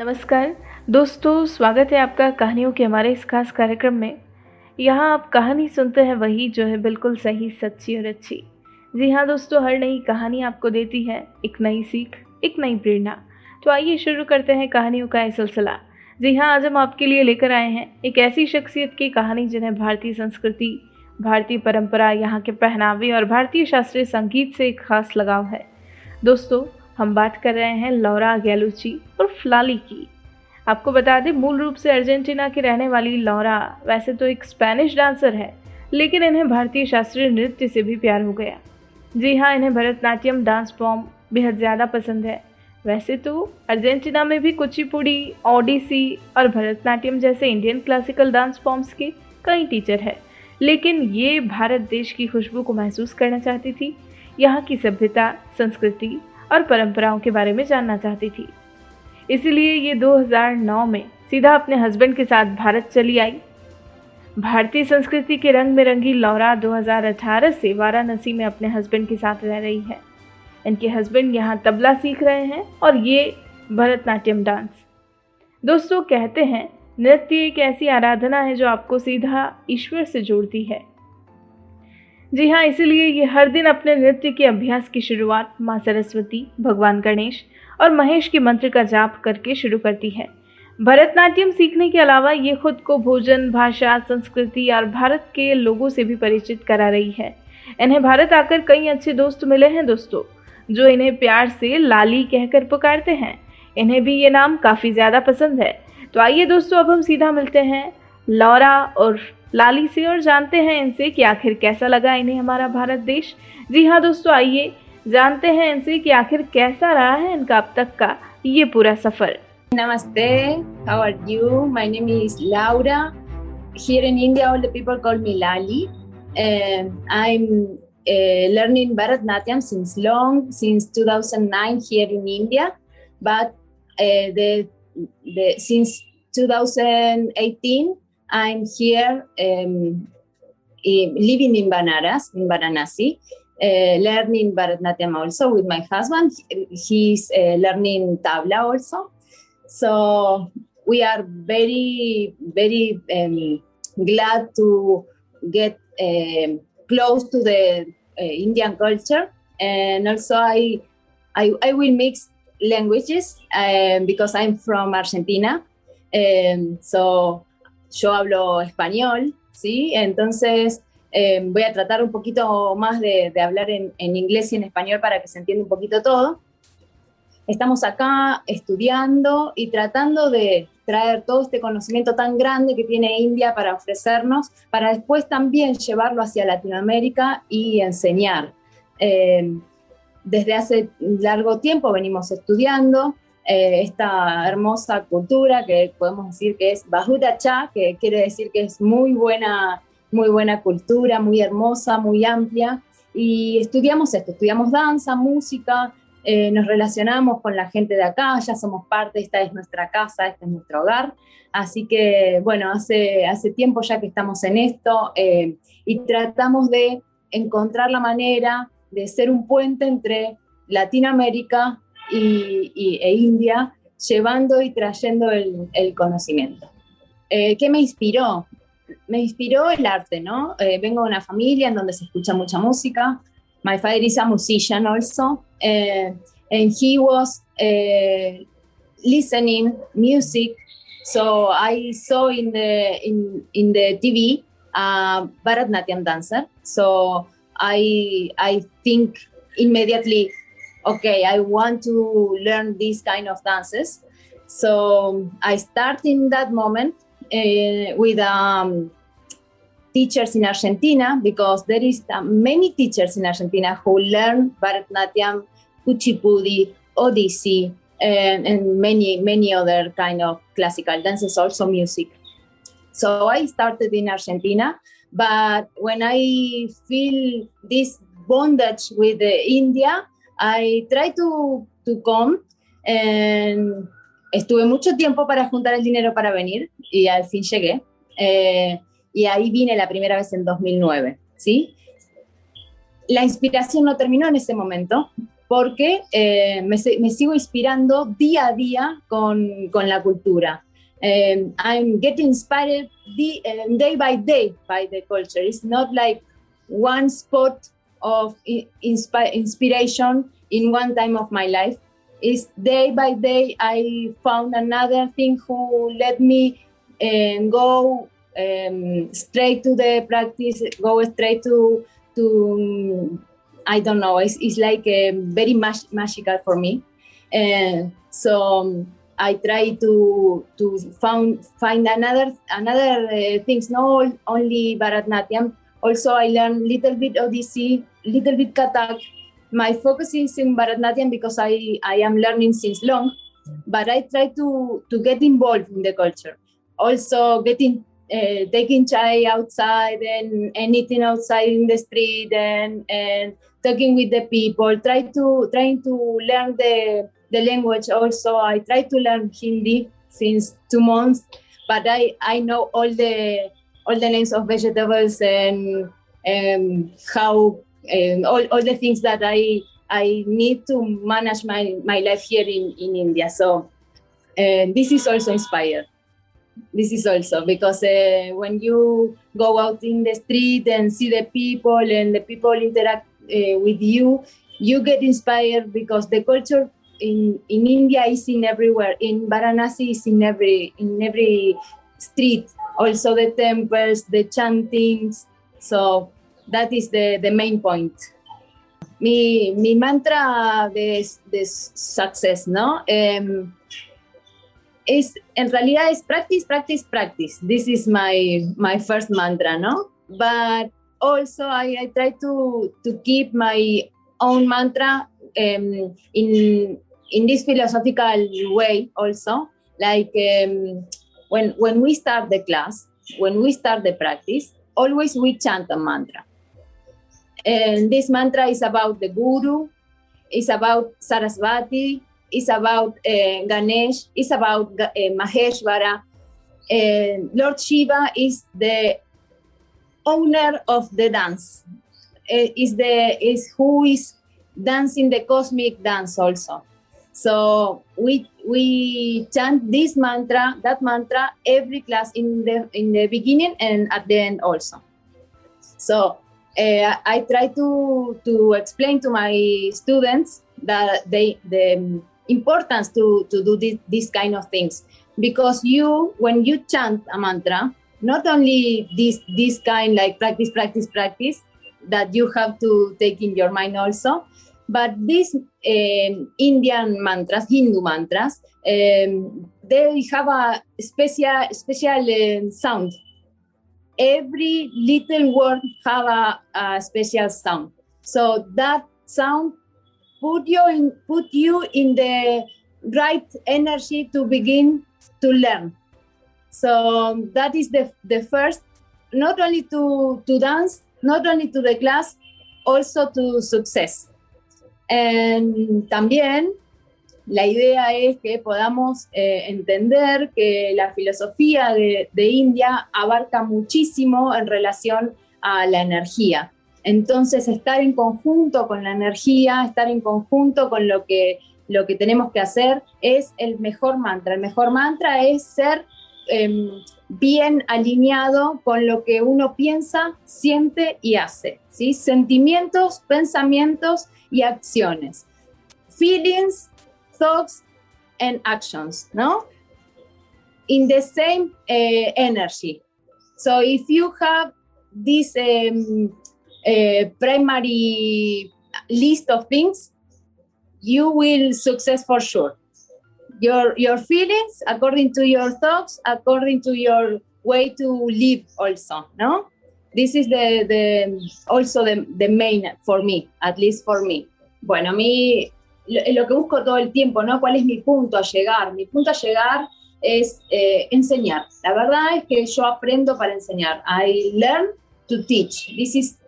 नमस्कार। दोस्तों, स्वागत है आपका कहानियों के हमारे इस खास कार्यक्रम में। यहाँ आप कहानी सुनते हैं वही जो है बिल्कुल सही, सच्ची और अच्छी। जी हाँ दोस्तों, हर नई कहानी आपको देती है एक नई सीख, एक नई प्रेरणा। तो आइए शुरू करते हैं कहानियों का यह सिलसिला। जी हाँ आज हम आपके लिए लेकर आए हैं एक ऐसी शख्सियत की कहानी जिन्हें भारतीय संस्कृति, भारतीय परंपरा, यहाँ के पहनावे और भारतीय शास्त्रीय संगीत से एक खास लगाव है। दोस्तों हम बात कर रहे हैं लौरा गैलुची और फ्लाली की। आपको बता दें, मूल रूप से अर्जेंटीना की रहने वाली लौरा वैसे तो एक स्पेनिश डांसर है, लेकिन इन्हें भारतीय शास्त्रीय नृत्य से भी प्यार हो गया। जी हाँ इन्हें भरतनाट्यम डांस फॉर्म बेहद ज़्यादा पसंद है। वैसे तो अर्जेंटीना में भी कुचिपुड़ी, ओडिसी और भरतनाट्यम जैसे इंडियन क्लासिकल डांस फॉर्म्स के कई टीचर हैं, लेकिन ये भारत देश की खुशबू को महसूस करना चाहती थी। यहाँ की सभ्यता, संस्कृति और परंपराओं के बारे में जानना चाहती थी। इसीलिए ये 2009 में सीधा अपने हस्बैंड के साथ भारत चली आई। भारतीय संस्कृति के रंग में रंगी लौरा 2018 से वाराणसी में अपने हस्बैंड के साथ रह रही है। इनके हस्बैंड यहाँ तबला सीख रहे हैं और ये भरतनाट्यम डांस दोस्तों, कहते हैं, नृत्य एक ऐसी आराधना है जो आपको सीधा ईश्वर से जोड़ती है। जी हाँ इसीलिए ये हर दिन अपने नृत्य के अभ्यास की शुरुआत माँ सरस्वती, भगवान गणेश और महेश के मंत्र का जाप करके शुरू करती है। भरतनाट्यम सीखने के अलावा ये खुद को भोजन, भाषा, संस्कृति और भारत के लोगों से भी परिचित करा रही है। इन्हें भारत आकर कई अच्छे दोस्त मिले हैं दोस्तों, जो इन्हें प्यार से लाली कहकर पुकारते हैं। इन्हें भी ये नाम काफ़ी ज़्यादा पसंद है। तो आइए दोस्तों, अब हम सीधा मिलते हैं लॉरा और लाली से और जानते हैं इनसे कि आखिर कैसा लगा इन्हें हमारा भारत देश? जी हाँ दोस्तों, आइए जानते हैं इनसे कि आखिर कैसा रहा है इनका अब तक का ये पूरा सफ़र। नमस्ते how are you my name is Laura here in India all the people call me Lali I am learning Bharatanatyam since long since 2009 here in India but the since I'm here um, in, living in Banaras, in Varanasi, uh, learning Bharatnatyam also with my husband. He's uh, learning tabla also. So we are very, very um, glad to get um, close to the uh, Indian culture. And also, I, I, I will mix languages um, because I'm from Argentina. Um, so yo hablo español, ¿sí? Entonces, eh, voy a tratar un poquito más de, hablar en, inglés y en español para que se entienda un poquito todo estamos acá estudiando y tratando de traer todo este conocimiento tan grande que tiene India para ofrecernos, para después también llevarlo hacia Latinoamérica y enseñar. Eh, desde hace largo tiempo venimos estudiando eh, esta hermosa cultura que podemos decir que es Bahutacha, que quiere decir que es muy buena, muy buena cultura, muy hermosa, muy amplia. Y estudiamos esto, estudiamos danza, música, eh, nos relacionamos con la gente de acá, ya somos parte, esta es nuestra casa, este es nuestro hogar. Así que, bueno, hace, hace tiempo ya que estamos en esto eh, y tratamos de encontrar la manera de ser un puente entre Latinoamérica y, e India, llevando y trayendo el, el conocimiento. Eh, ¿Qué me inspiró? Me inspiró el arte, ¿no? vengo de una familia en donde se escucha mucha música, my father is a musician also, uh, and he was uh, listening music. So I saw in the in in the TV uh, Bharatnatyam dancer. So I I think immediately, okay, I want to learn these kind of dances. So I start in that moment uh, with um, teachers in Argentina because there is uh, many teachers in Argentina who learn Bharatnatyam, Kuchipudi, Odissi, and, and many many other kind of classical dances, also music. So I started in Argentina, but when I feel this bondage with India, I try to come and estuve mucho tiempo para juntar el dinero para venir y al fin llegué. Eh, y ahí vine la primera vez en 2009, ¿sí? La inspiración no terminó en ese momento. porque eh, me, sigo inspirando día a día con, la cultura. Um, I'm getting inspired um, day by day by the culture. It's not like one spot of inspi inspiration in one time of my life. is day by day I found another thing who let me um, go um, straight to the practice, go straight to to I don't know. It's, it's like um, very mag magical for me. And so um, I try to to found, find another another uh, things. Not only Bharatnatyam. Also, I learn little bit Odissi, little bit Kathak. My focus is in Bharatnatyam because I I am learning since long. But I try to to get involved in the culture. Also, getting uh, taking chai outside and, eating outside in the street and and talking with the people try to trying to learn the the language also i try to learn hindi since two months but i i know all the all the names of vegetables and and how and all, all the things that i i need to manage my my life here in in india so and this is also inspired this is also because uh, when you go out in the street and see the people and the people interact uh, with you, you get inspired because the culture in, in India is in everywhere. In Varanasi is in every in every street. Also the temples, the chantings. So that is the, the main point. Mi, mi mantra de, de success, ¿no? Um, es, en realidad es practice, practice, practice. This is my, my first mantra, ¿no? But also I, I try to, to keep my own mantra um, in, in this philosophical way also. Like um, when, when we start the class, when we start the practice, always we chant a mantra. And this mantra is about the guru, it's about Sarasvati, is about uh, Ganesh, is about uh, Maheshwara. Uh, Lord Shiva is the owner of the dance. Uh, is the is who is dancing the cosmic dance also. So we we chant this mantra, that mantra every class in the in the beginning and at the end also. So uh, I try to to explain to my students that they the importance to, to do this, this kind of things. Because you when you chant a mantra not only this this kind like practice practice practice that you have to take in your mind also but these um, indian mantras hindu mantras um, they have a special special um, sound every little word have a, a special sound. So that sound put you in put you in the right energy to begin to learn. So that is the, the first not only to to dance not only to the class also to success. And también la idea es que podamos eh, entender que la filosofía de, India abarca muchísimo en relación a la energía entonces, estar en conjunto con la energía, estar en conjunto con lo que, lo que tenemos que hacer es el mejor mantra. El mejor mantra es ser em, bien alineado con lo que uno piensa, siente y hace. ¿sí? Sentimientos, pensamientos y acciones. Feelings, thoughts and actions, ¿no? In the same uh, energy. So if you have this um, primary list of things, you will success for sure. Your your feelings, according to your thoughts, according to your way to live, also. No, this is the the also the, the main for me, at least for me. Bueno, a mí lo, que busco todo el tiempo, ¿no? ¿Cuál es mi punto a llegar? Mi punto a llegar es eh, enseñar. La verdad es que yo aprendo para enseñar. I learn to teach. This is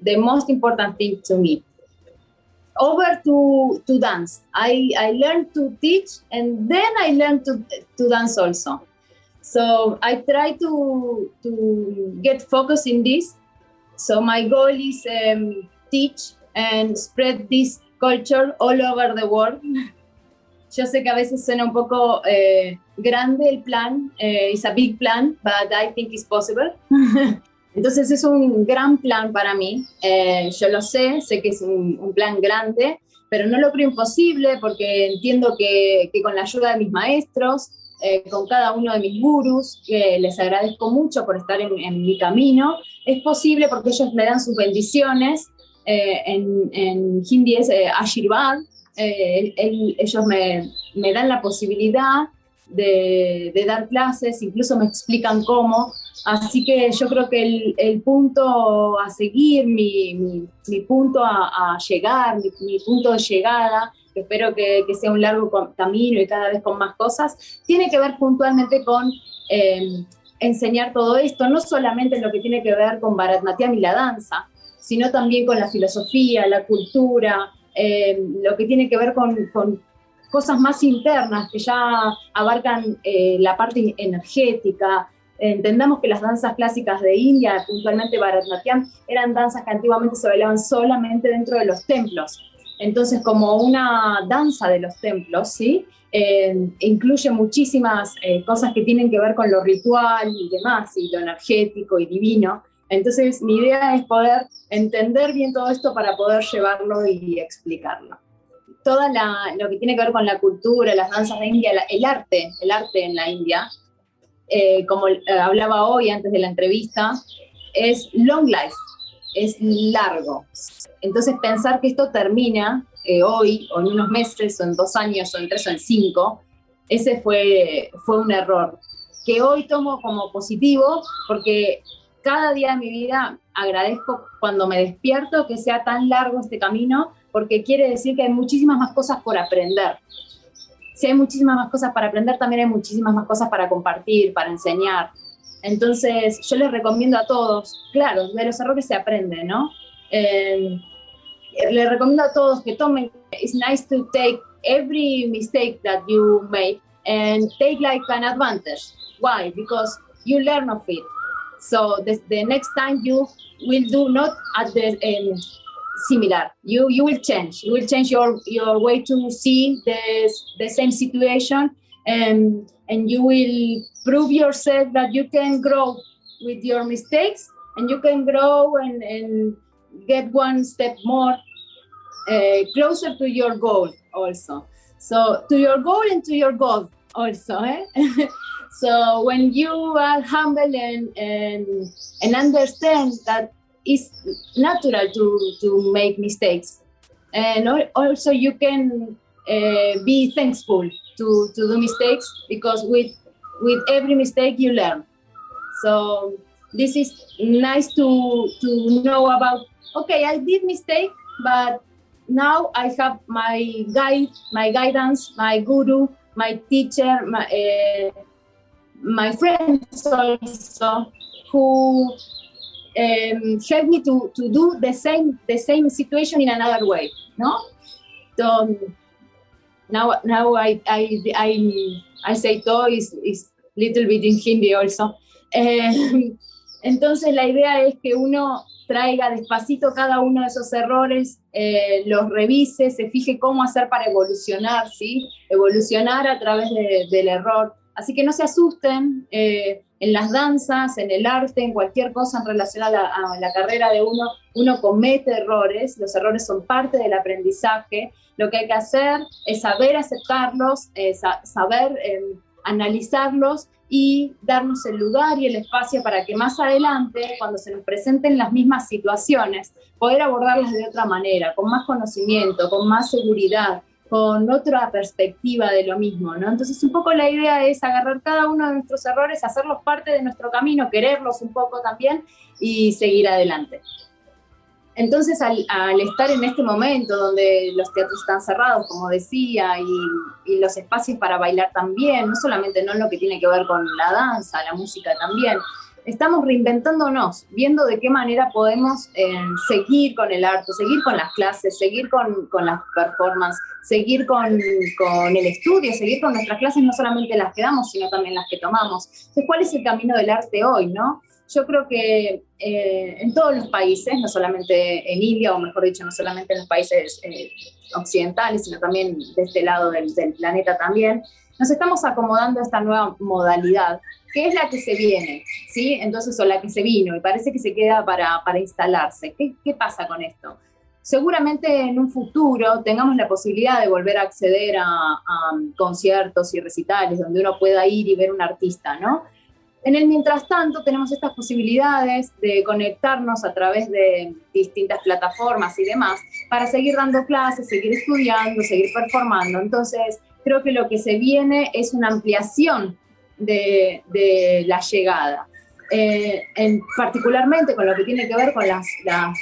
the most important thing to me. Over to, to dance. I, I learned to teach and then I learned to, to dance also. So I try to, to get focused in this. So my goal is um, teach and spread this culture all over the world. Yo sé que a veces suena un poco eh, grande el plan, eh, it's a big plan, but I think it's possible. Entonces es un gran plan para mí, eh, yo lo sé, sé que es un, un, plan grande, pero no lo creo imposible porque entiendo que, que con la ayuda de mis maestros, eh, con cada uno de mis gurus, que les agradezco mucho por estar en, en mi camino, es posible porque ellos me dan sus bendiciones, eh, en, hindi es eh, Ashirvad, el, ellos me, me, dan la posibilidad de, de, dar clases, incluso me explican cómo, así que yo creo que el, el punto a seguir, mi, mi, punto a, a llegar, mi, punto de llegada, espero que, sea un largo camino y cada vez con más cosas, tiene que ver puntualmente con eh, enseñar todo esto, no solamente en lo que tiene que ver con Bharatnatyam y la danza, sino también con la filosofía, la cultura, eh, lo que tiene que ver con, cosas más internas que ya abarcan eh, la parte energética. Entendamos que las danzas clásicas de India, puntualmente Bharatnatyam, eran danzas que antiguamente se bailaban solamente dentro de los templos. Entonces, como una danza de los templos, ¿sí? Eh, incluye muchísimas cosas que tienen que ver con lo ritual y demás, y lo energético y divino. Entonces, mi idea es poder entender bien todo esto para poder llevarlo y explicarlo. Todo lo que tiene que ver con la cultura, las danzas de India, el arte, el arte en la India, eh, como eh, hablaba hoy antes de la entrevista, es long life, es largo. Entonces, pensar que esto termina eh, hoy, o en unos meses, o en dos años, o en tres, o en cinco, ese fue, fue un error que hoy tomo como positivo porque cada día de mi vida agradezco cuando me despierto que sea tan largo este camino, porque quiere decir que hay muchísimas más cosas por aprender. Si hay muchísimas más cosas para aprender, también hay muchísimas más cosas para compartir, para enseñar. Entonces, yo les recomiendo a todos, claro, de los errores se aprende, ¿no? Eh, les recomiendo a todos que tomen, it's nice to take every mistake that you make and take like an advantage. Why? Because you learn of it. So the, the next time you will do not at the um, similar. You you will change. You will change your your way to see the the same situation, and and you will prove yourself that you can grow with your mistakes, and you can grow and and get one step more uh, closer to your goal also. So to your goal and to your goal also. Eh? So when you are humble and, and, and understand that it's natural to, to make mistakes, and also you can uh, be thankful to, to do mistakes because with, with every mistake you learn. So this is nice to, to know about, okay, I did mistake, but now I have my guide, my guidance, my guru, my teacher, my, uh, my friends also who um, helped me to, to do the same the same situation in another way no so now now I I I, I say todo is, is little bit in Hindi also. Um, entonces la idea es que uno traiga despacito cada uno de esos errores, eh, los revise, se fije cómo hacer para evolucionar, ¿sí? Evolucionar a través de, del error, Así que no se asusten eh, en las danzas, en el arte, en cualquier cosa en relación a la, carrera de uno. Uno comete errores, los errores son parte del aprendizaje. Lo que hay que hacer es saber aceptarlos, eh, saber eh, analizarlos y darnos el lugar y el espacio para que más adelante, cuando se nos presenten las mismas situaciones, poder abordarlas de otra manera, con más conocimiento, con más seguridad, con otra perspectiva de lo mismo, ¿no? Entonces un poco la idea es agarrar cada uno de nuestros errores, hacerlos parte de nuestro camino, quererlos un poco también y seguir adelante. Entonces al, estar en este momento donde los teatros están cerrados, como decía, y, y, los espacios para bailar también, no solamente no en lo que tiene que ver con la danza, la música también, estamos reinventándonos, viendo de qué manera podemos eh, seguir con el arte, seguir con las clases, seguir con, con las performances, seguir con, con, el estudio, seguir con nuestras clases, no solamente las que damos, sino también las que tomamos. Entonces, ¿cuál es el camino del arte hoy, no? yo creo que eh, en todos los países, no solamente en India, o mejor dicho, no solamente en los países eh, occidentales, sino también de este lado del, planeta también, nos estamos acomodando a esta nueva modalidad, que es la que se viene, ¿sí? Entonces, o la que se vino, y parece que se queda para, para instalarse. ¿Qué, ¿Qué pasa con esto? seguramente en un futuro tengamos la posibilidad de volver a acceder a, conciertos y recitales donde uno pueda ir y ver un artista, ¿no? En el mientras tanto tenemos estas posibilidades de conectarnos a través de distintas plataformas y demás para seguir dando clases, seguir estudiando, seguir performando. Entonces, creo que lo que se viene es una ampliación de, la llegada. Eh, en, particularmente con lo que tiene que ver con las,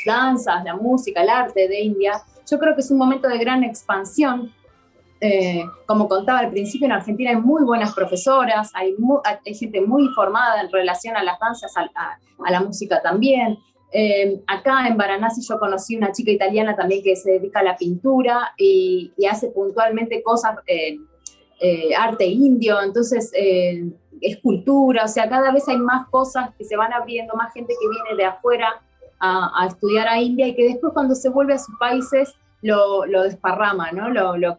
danzas, la música, el arte de India, yo creo que es un momento de gran expansión eh, como contaba al principio, en Argentina hay muy buenas profesoras, hay, gente muy informada en relación a las danzas, a, la música también. Eh, acá en Varanasi yo conocí una chica italiana también que se dedica a la pintura y, hace puntualmente cosas, eh, arte indio, entonces escultura, o sea, cada vez hay más cosas que se van abriendo, más gente que viene de afuera a, a estudiar a India y que después cuando se vuelve a sus países lo, desparrama, ¿no? Lo, lo,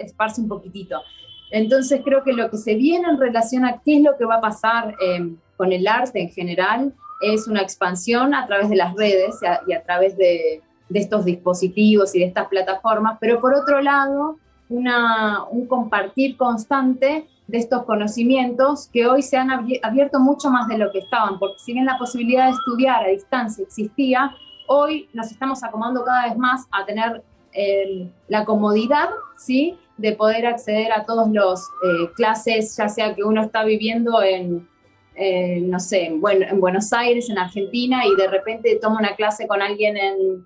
esparce un poquitito. Entonces creo que lo que se viene en relación a qué es lo que va a pasar eh, con el arte en general es una expansión a través de las redes y a, través de, estos dispositivos y de estas plataformas, pero por otro lado, una, un compartir constante de estos conocimientos que hoy se han abierto mucho más de lo que estaban, porque si bien la posibilidad de estudiar a distancia existía, hoy nos estamos acomodando cada vez más a tener eh, la comodidad, ¿sí? De poder acceder a todos los eh, clases, ya sea que uno está viviendo en, no sé, en, en, Buenos Aires, en Argentina, y de repente toma una clase con alguien en,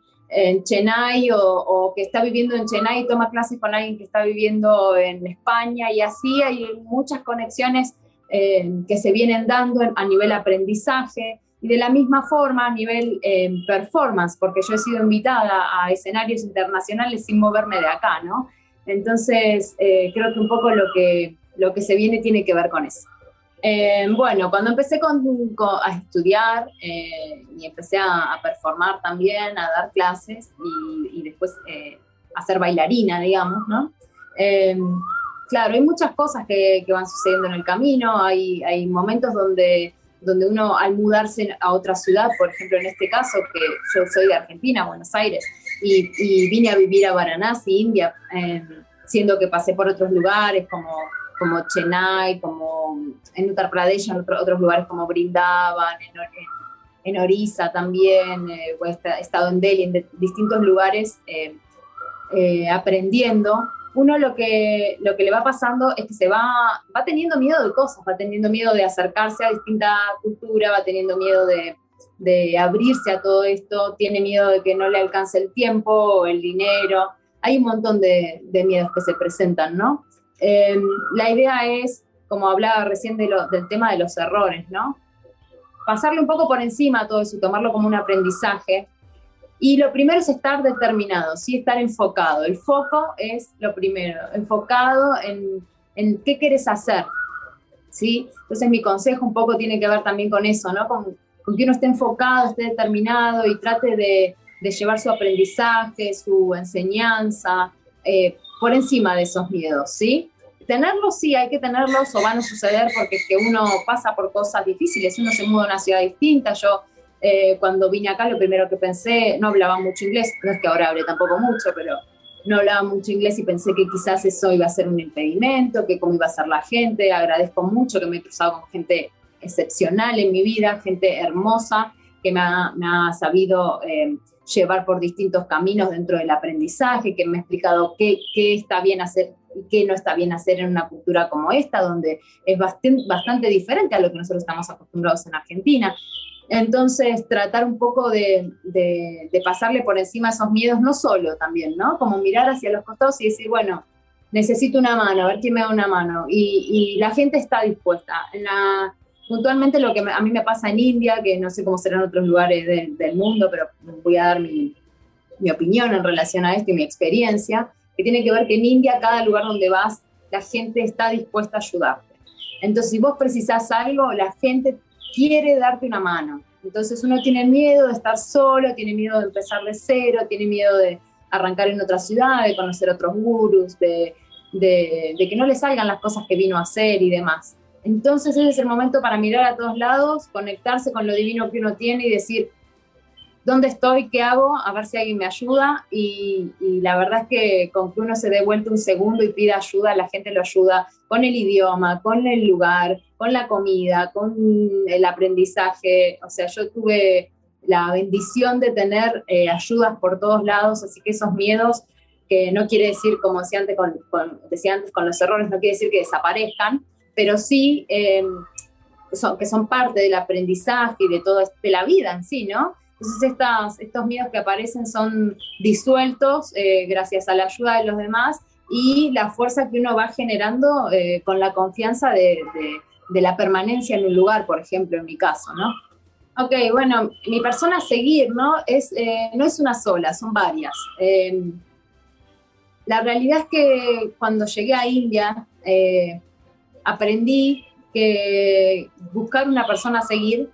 Chennai o, que está viviendo en Chennai toma clases con alguien que está viviendo en España y así hay muchas conexiones eh, que se vienen dando a nivel aprendizaje. Y de la misma forma a nivel eh, performance, porque yo he sido invitada a escenarios internacionales sin moverme de acá, ¿no? Entonces, eh, creo que un poco lo que, lo que se viene tiene que ver con eso. Eh, bueno, cuando empecé a estudiar y empecé a, performar también, a dar clases y, y después a ser bailarina, digamos, ¿no? claro, hay muchas cosas que, van sucediendo en el camino, hay, momentos donde donde uno al mudarse a otra ciudad, por ejemplo en este caso, que yo soy de Argentina, Buenos Aires, y, vine a vivir a Varanasi, India, em, siendo que pasé por otros lugares como, como Chennai, como en Uttar Pradesh, en otros lugares como Brindavan, en, en, Orissa también, eh, he estado en Delhi, en distintos lugares eh, eh, aprendiendo uno lo que, lo que le va pasando es que se va, va teniendo miedo de cosas, va teniendo miedo de acercarse a distinta cultura, va teniendo miedo de, de abrirse a todo esto, tiene miedo de que no le alcance el tiempo o el dinero. Hay un montón de, de miedos que se presentan, ¿no? Em, la idea es, como hablaba recién de lo, del tema de los errores, ¿no? Pasarle un poco por encima a todo eso, tomarlo como un aprendizaje y lo primero es estar determinado, ¿sí? estar enfocado. El foco es lo primero, enfocado en, en qué quieres hacer. ¿sí? Entonces mi consejo un poco tiene que ver también con eso, ¿no? con, con que uno esté enfocado, esté determinado y trate de, de llevar su aprendizaje, su enseñanza eh, por encima de esos miedos. ¿sí? Tenerlos sí, hay que tenerlos o van a suceder porque es que uno pasa por cosas difíciles, uno se muda a una ciudad distinta, yo eh, cuando vine acá lo primero que pensé, no hablaba mucho inglés, no es que ahora hable tampoco mucho, pero no hablaba mucho inglés y pensé que quizás eso iba a ser un impedimento, que cómo iba a ser la gente. Agradezco mucho que me he cruzado con gente excepcional en mi vida, gente hermosa que me ha, sabido eh, llevar por distintos caminos dentro del aprendizaje, que me ha explicado qué, qué está bien hacer qué no está bien hacer en una cultura como esta, donde es bastante, bastante diferente a lo que nosotros estamos acostumbrados en Argentina. Entonces, tratar un poco de, pasarle por encima esos miedos, no solo también, ¿no? Como mirar hacia los costados y decir, bueno, necesito una mano, a ver quién me da una mano. Y, la gente está dispuesta. la, puntualmente lo que a mí me pasa en India, que no sé cómo será en otros lugares del mundo, pero voy a dar mi, mi opinión en relación a esto y mi experiencia, que tiene que ver que en India, cada lugar donde vas, la gente está dispuesta a ayudarte. Entonces, si vos precisás algo, la gente quiere darte una mano. Entonces uno tiene miedo de estar solo, tiene miedo de empezar de cero, tiene miedo de arrancar en otra ciudad, de conocer otros gurus, de, de, que no le salgan las cosas que vino a hacer y demás. Entonces ese es el momento para mirar a todos lados, conectarse con lo divino que uno tiene y decir, ¿dónde estoy? ¿Qué hago? A ver si alguien me ayuda. Y, la verdad es que con que uno se dé vuelta un segundo y pida ayuda, la gente lo ayuda con el idioma, con el lugar, con la comida, con el aprendizaje. O sea, yo tuve la bendición de tener eh, ayudas por todos lados, así que esos miedos, que no quiere decir, como decía antes con, los errores, no quiere decir que desaparezcan, pero sí eh, que son parte del aprendizaje y de, todo, de la vida en sí, ¿no? Entonces estos miedos que aparecen son disueltos eh, gracias a la ayuda de los demás y la fuerza que uno va generando con la confianza de, la permanencia en un lugar, por ejemplo, en mi caso, ¿no? Ok, bueno, mi persona a seguir, ¿no? Es, eh, no es una sola, son varias. La realidad es que cuando llegué a India, eh, aprendí que buscar una persona a seguir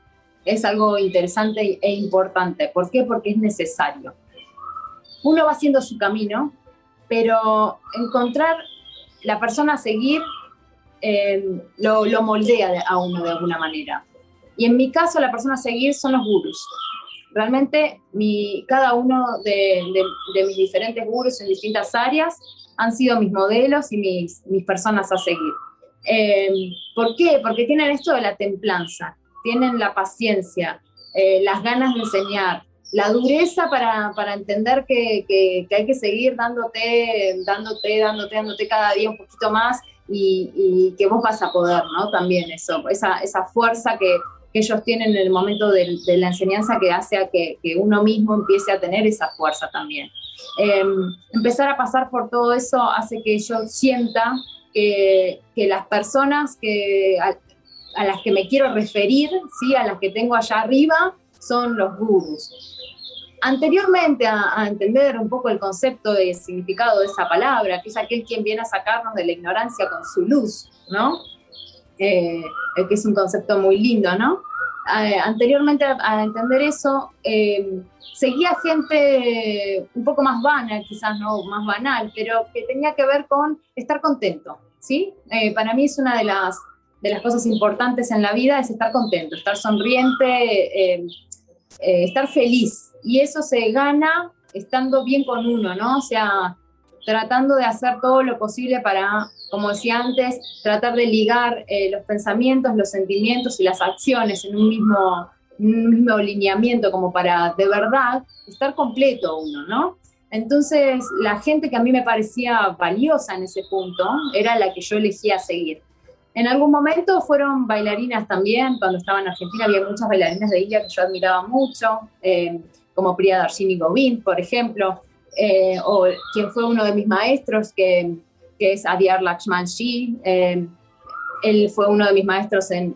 es algo interesante e importante. ¿Por qué? Porque es necesario. Uno va haciendo su camino, pero encontrar la persona a seguir em, lo, lo moldea a uno de alguna manera. Y en mi caso, la persona a seguir son los gurus. Realmente, mi, cada uno de, mis diferentes gurus en distintas áreas han sido mis modelos y mis, mis personas a seguir. Eh, ¿Por qué? Porque tienen esto de la templanza, tienen la paciencia, eh, las ganas de enseñar, la dureza para, para entender que, que, hay que seguir dándote, dándote, dándote, dándote cada día un poquito más y, y, que vos vas a poder, ¿no? También eso, esa, esa fuerza que, ellos tienen en el momento de, la enseñanza que hace a que, uno mismo empiece a tener esa fuerza también. Em, empezar a pasar por todo eso hace que yo sienta que, las personas que, las que me quiero referir, ¿sí? a las que tengo allá arriba, son los gurus. Anteriormente a, entender un poco el concepto de significado de esa palabra, que es aquel quien viene a sacarnos de la ignorancia con su luz, ¿no? Eh, que es un concepto muy lindo, ¿no? Eh, anteriormente a, entender eso, eh, seguía gente un poco más vana, quizás no más banal, pero que tenía que ver con estar contento, ¿sí? para mí es una de las, de las cosas importantes en la vida, es estar contento, estar sonriente, estar feliz. Y eso se gana estando bien con uno, ¿no? O sea, tratando de hacer todo lo posible para como decía antes, tratar de ligar eh, los pensamientos, los sentimientos y las acciones en un mismo, mismo lineamiento, como para de verdad estar completo uno, ¿no? Entonces, la gente que a mí me parecía valiosa en ese punto era la que yo elegía seguir. En algún momento fueron bailarinas también, cuando estaba en Argentina había muchas bailarinas de India que yo admiraba mucho, eh, como Priya Darshini Govind, por ejemplo, eh, o quien fue uno de mis maestros que que es Adyar Lakshmanji. Eh, él fue uno de mis maestros en,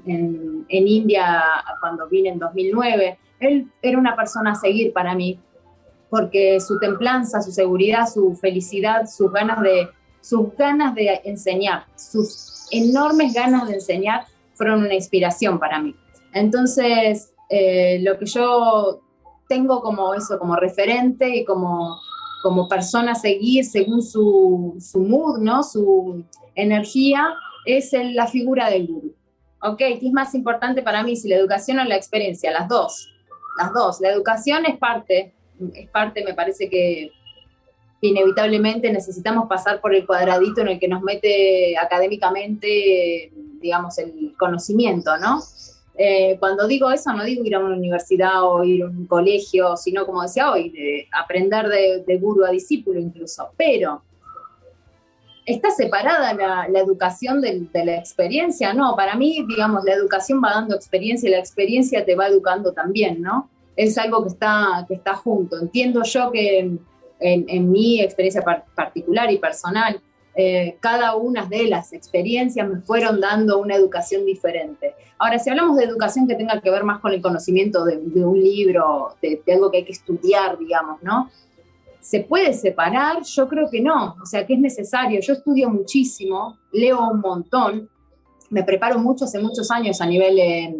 India cuando vine en 2009. Él era una persona a seguir para mí, porque su templanza, su seguridad, su felicidad, sus ganas de, sus ganas de enseñar, sus enormes ganas de enseñar fueron una inspiración para mí. Entonces, eh, lo que yo tengo como eso, como referente y como como persona a seguir según su, su mood, ¿no? su energía, es la figura del gurú. ¿Ok? ¿Qué es más importante para mí, si la educación o la experiencia? Las dos, las dos. La educación es parte, es parte, me parece que inevitablemente necesitamos pasar por el cuadradito en el que nos mete académicamente, digamos, el conocimiento, ¿no? Eh, cuando digo eso, no digo ir a una universidad o ir a un colegio, sino como decía hoy, de aprender de, de guru a discípulo incluso. Pero, ¿está separada la, educación de, la experiencia? No, para mí, digamos, la educación va dando experiencia y la experiencia te va educando también, ¿no? Es algo que está, que está junto. Entiendo yo que en, en mi experiencia particular y personal, eh, cada una de las experiencias me fueron dando una educación diferente. Ahora, si hablamos de educación que tenga que ver más con el conocimiento de, un libro, de, algo que hay que estudiar, digamos, ¿no? ¿Se puede separar? Yo creo que no, o sea, que es necesario. Yo estudio muchísimo, leo un montón, me preparo mucho hace muchos años a nivel eh,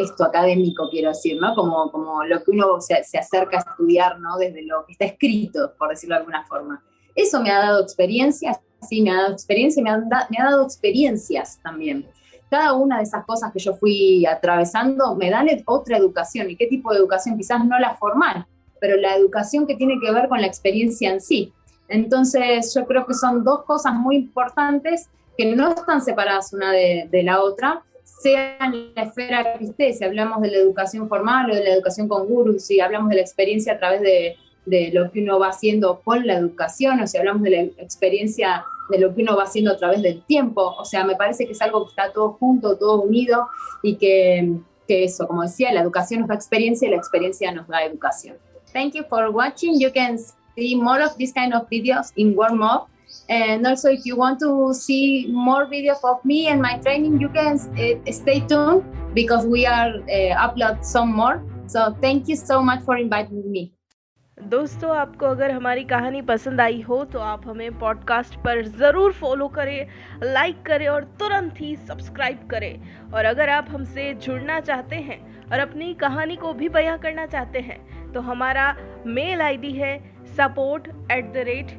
esto académico, quiero decir, ¿no? Como, como lo que uno se, acerca a estudiar, ¿no? Desde lo que está escrito, por decirlo de alguna forma. Eso me ha dado experiencias, sí, me ha dado experiencia y me, ha dado experiencias también. Cada una de esas cosas que yo fui atravesando me dan otra educación. ¿Y qué tipo de educación? Quizás no la formal, pero la educación que tiene que ver con la experiencia en sí. Entonces, yo creo que son dos cosas muy importantes que no están separadas una de la otra, sea en la esfera que esté, si hablamos de la educación formal o de la educación con gurus, si hablamos de la experiencia a través de, de lo que uno va haciendo con la educación, o si hablamos de la experiencia de lo que uno va haciendo a través del tiempo, o sea, me parece que es algo que está todo junto, todo unido y que, que eso, como decía, la educación nos da experiencia y la experiencia nos da educación. Thank you for watching. You can see more of these kind of videos in Up. And also, if you want to see more videos of me and my training, you can uh, stay tuned because we are uh, upload some more. So thank you so much for inviting me. दोस्तों आपको अगर हमारी कहानी पसंद आई हो तो आप हमें पॉडकास्ट पर ज़रूर फॉलो करें लाइक करें और तुरंत ही सब्सक्राइब करें और अगर आप हमसे जुड़ना चाहते हैं और अपनी कहानी को भी बयां करना चाहते हैं तो हमारा मेल आईडी है support at the rate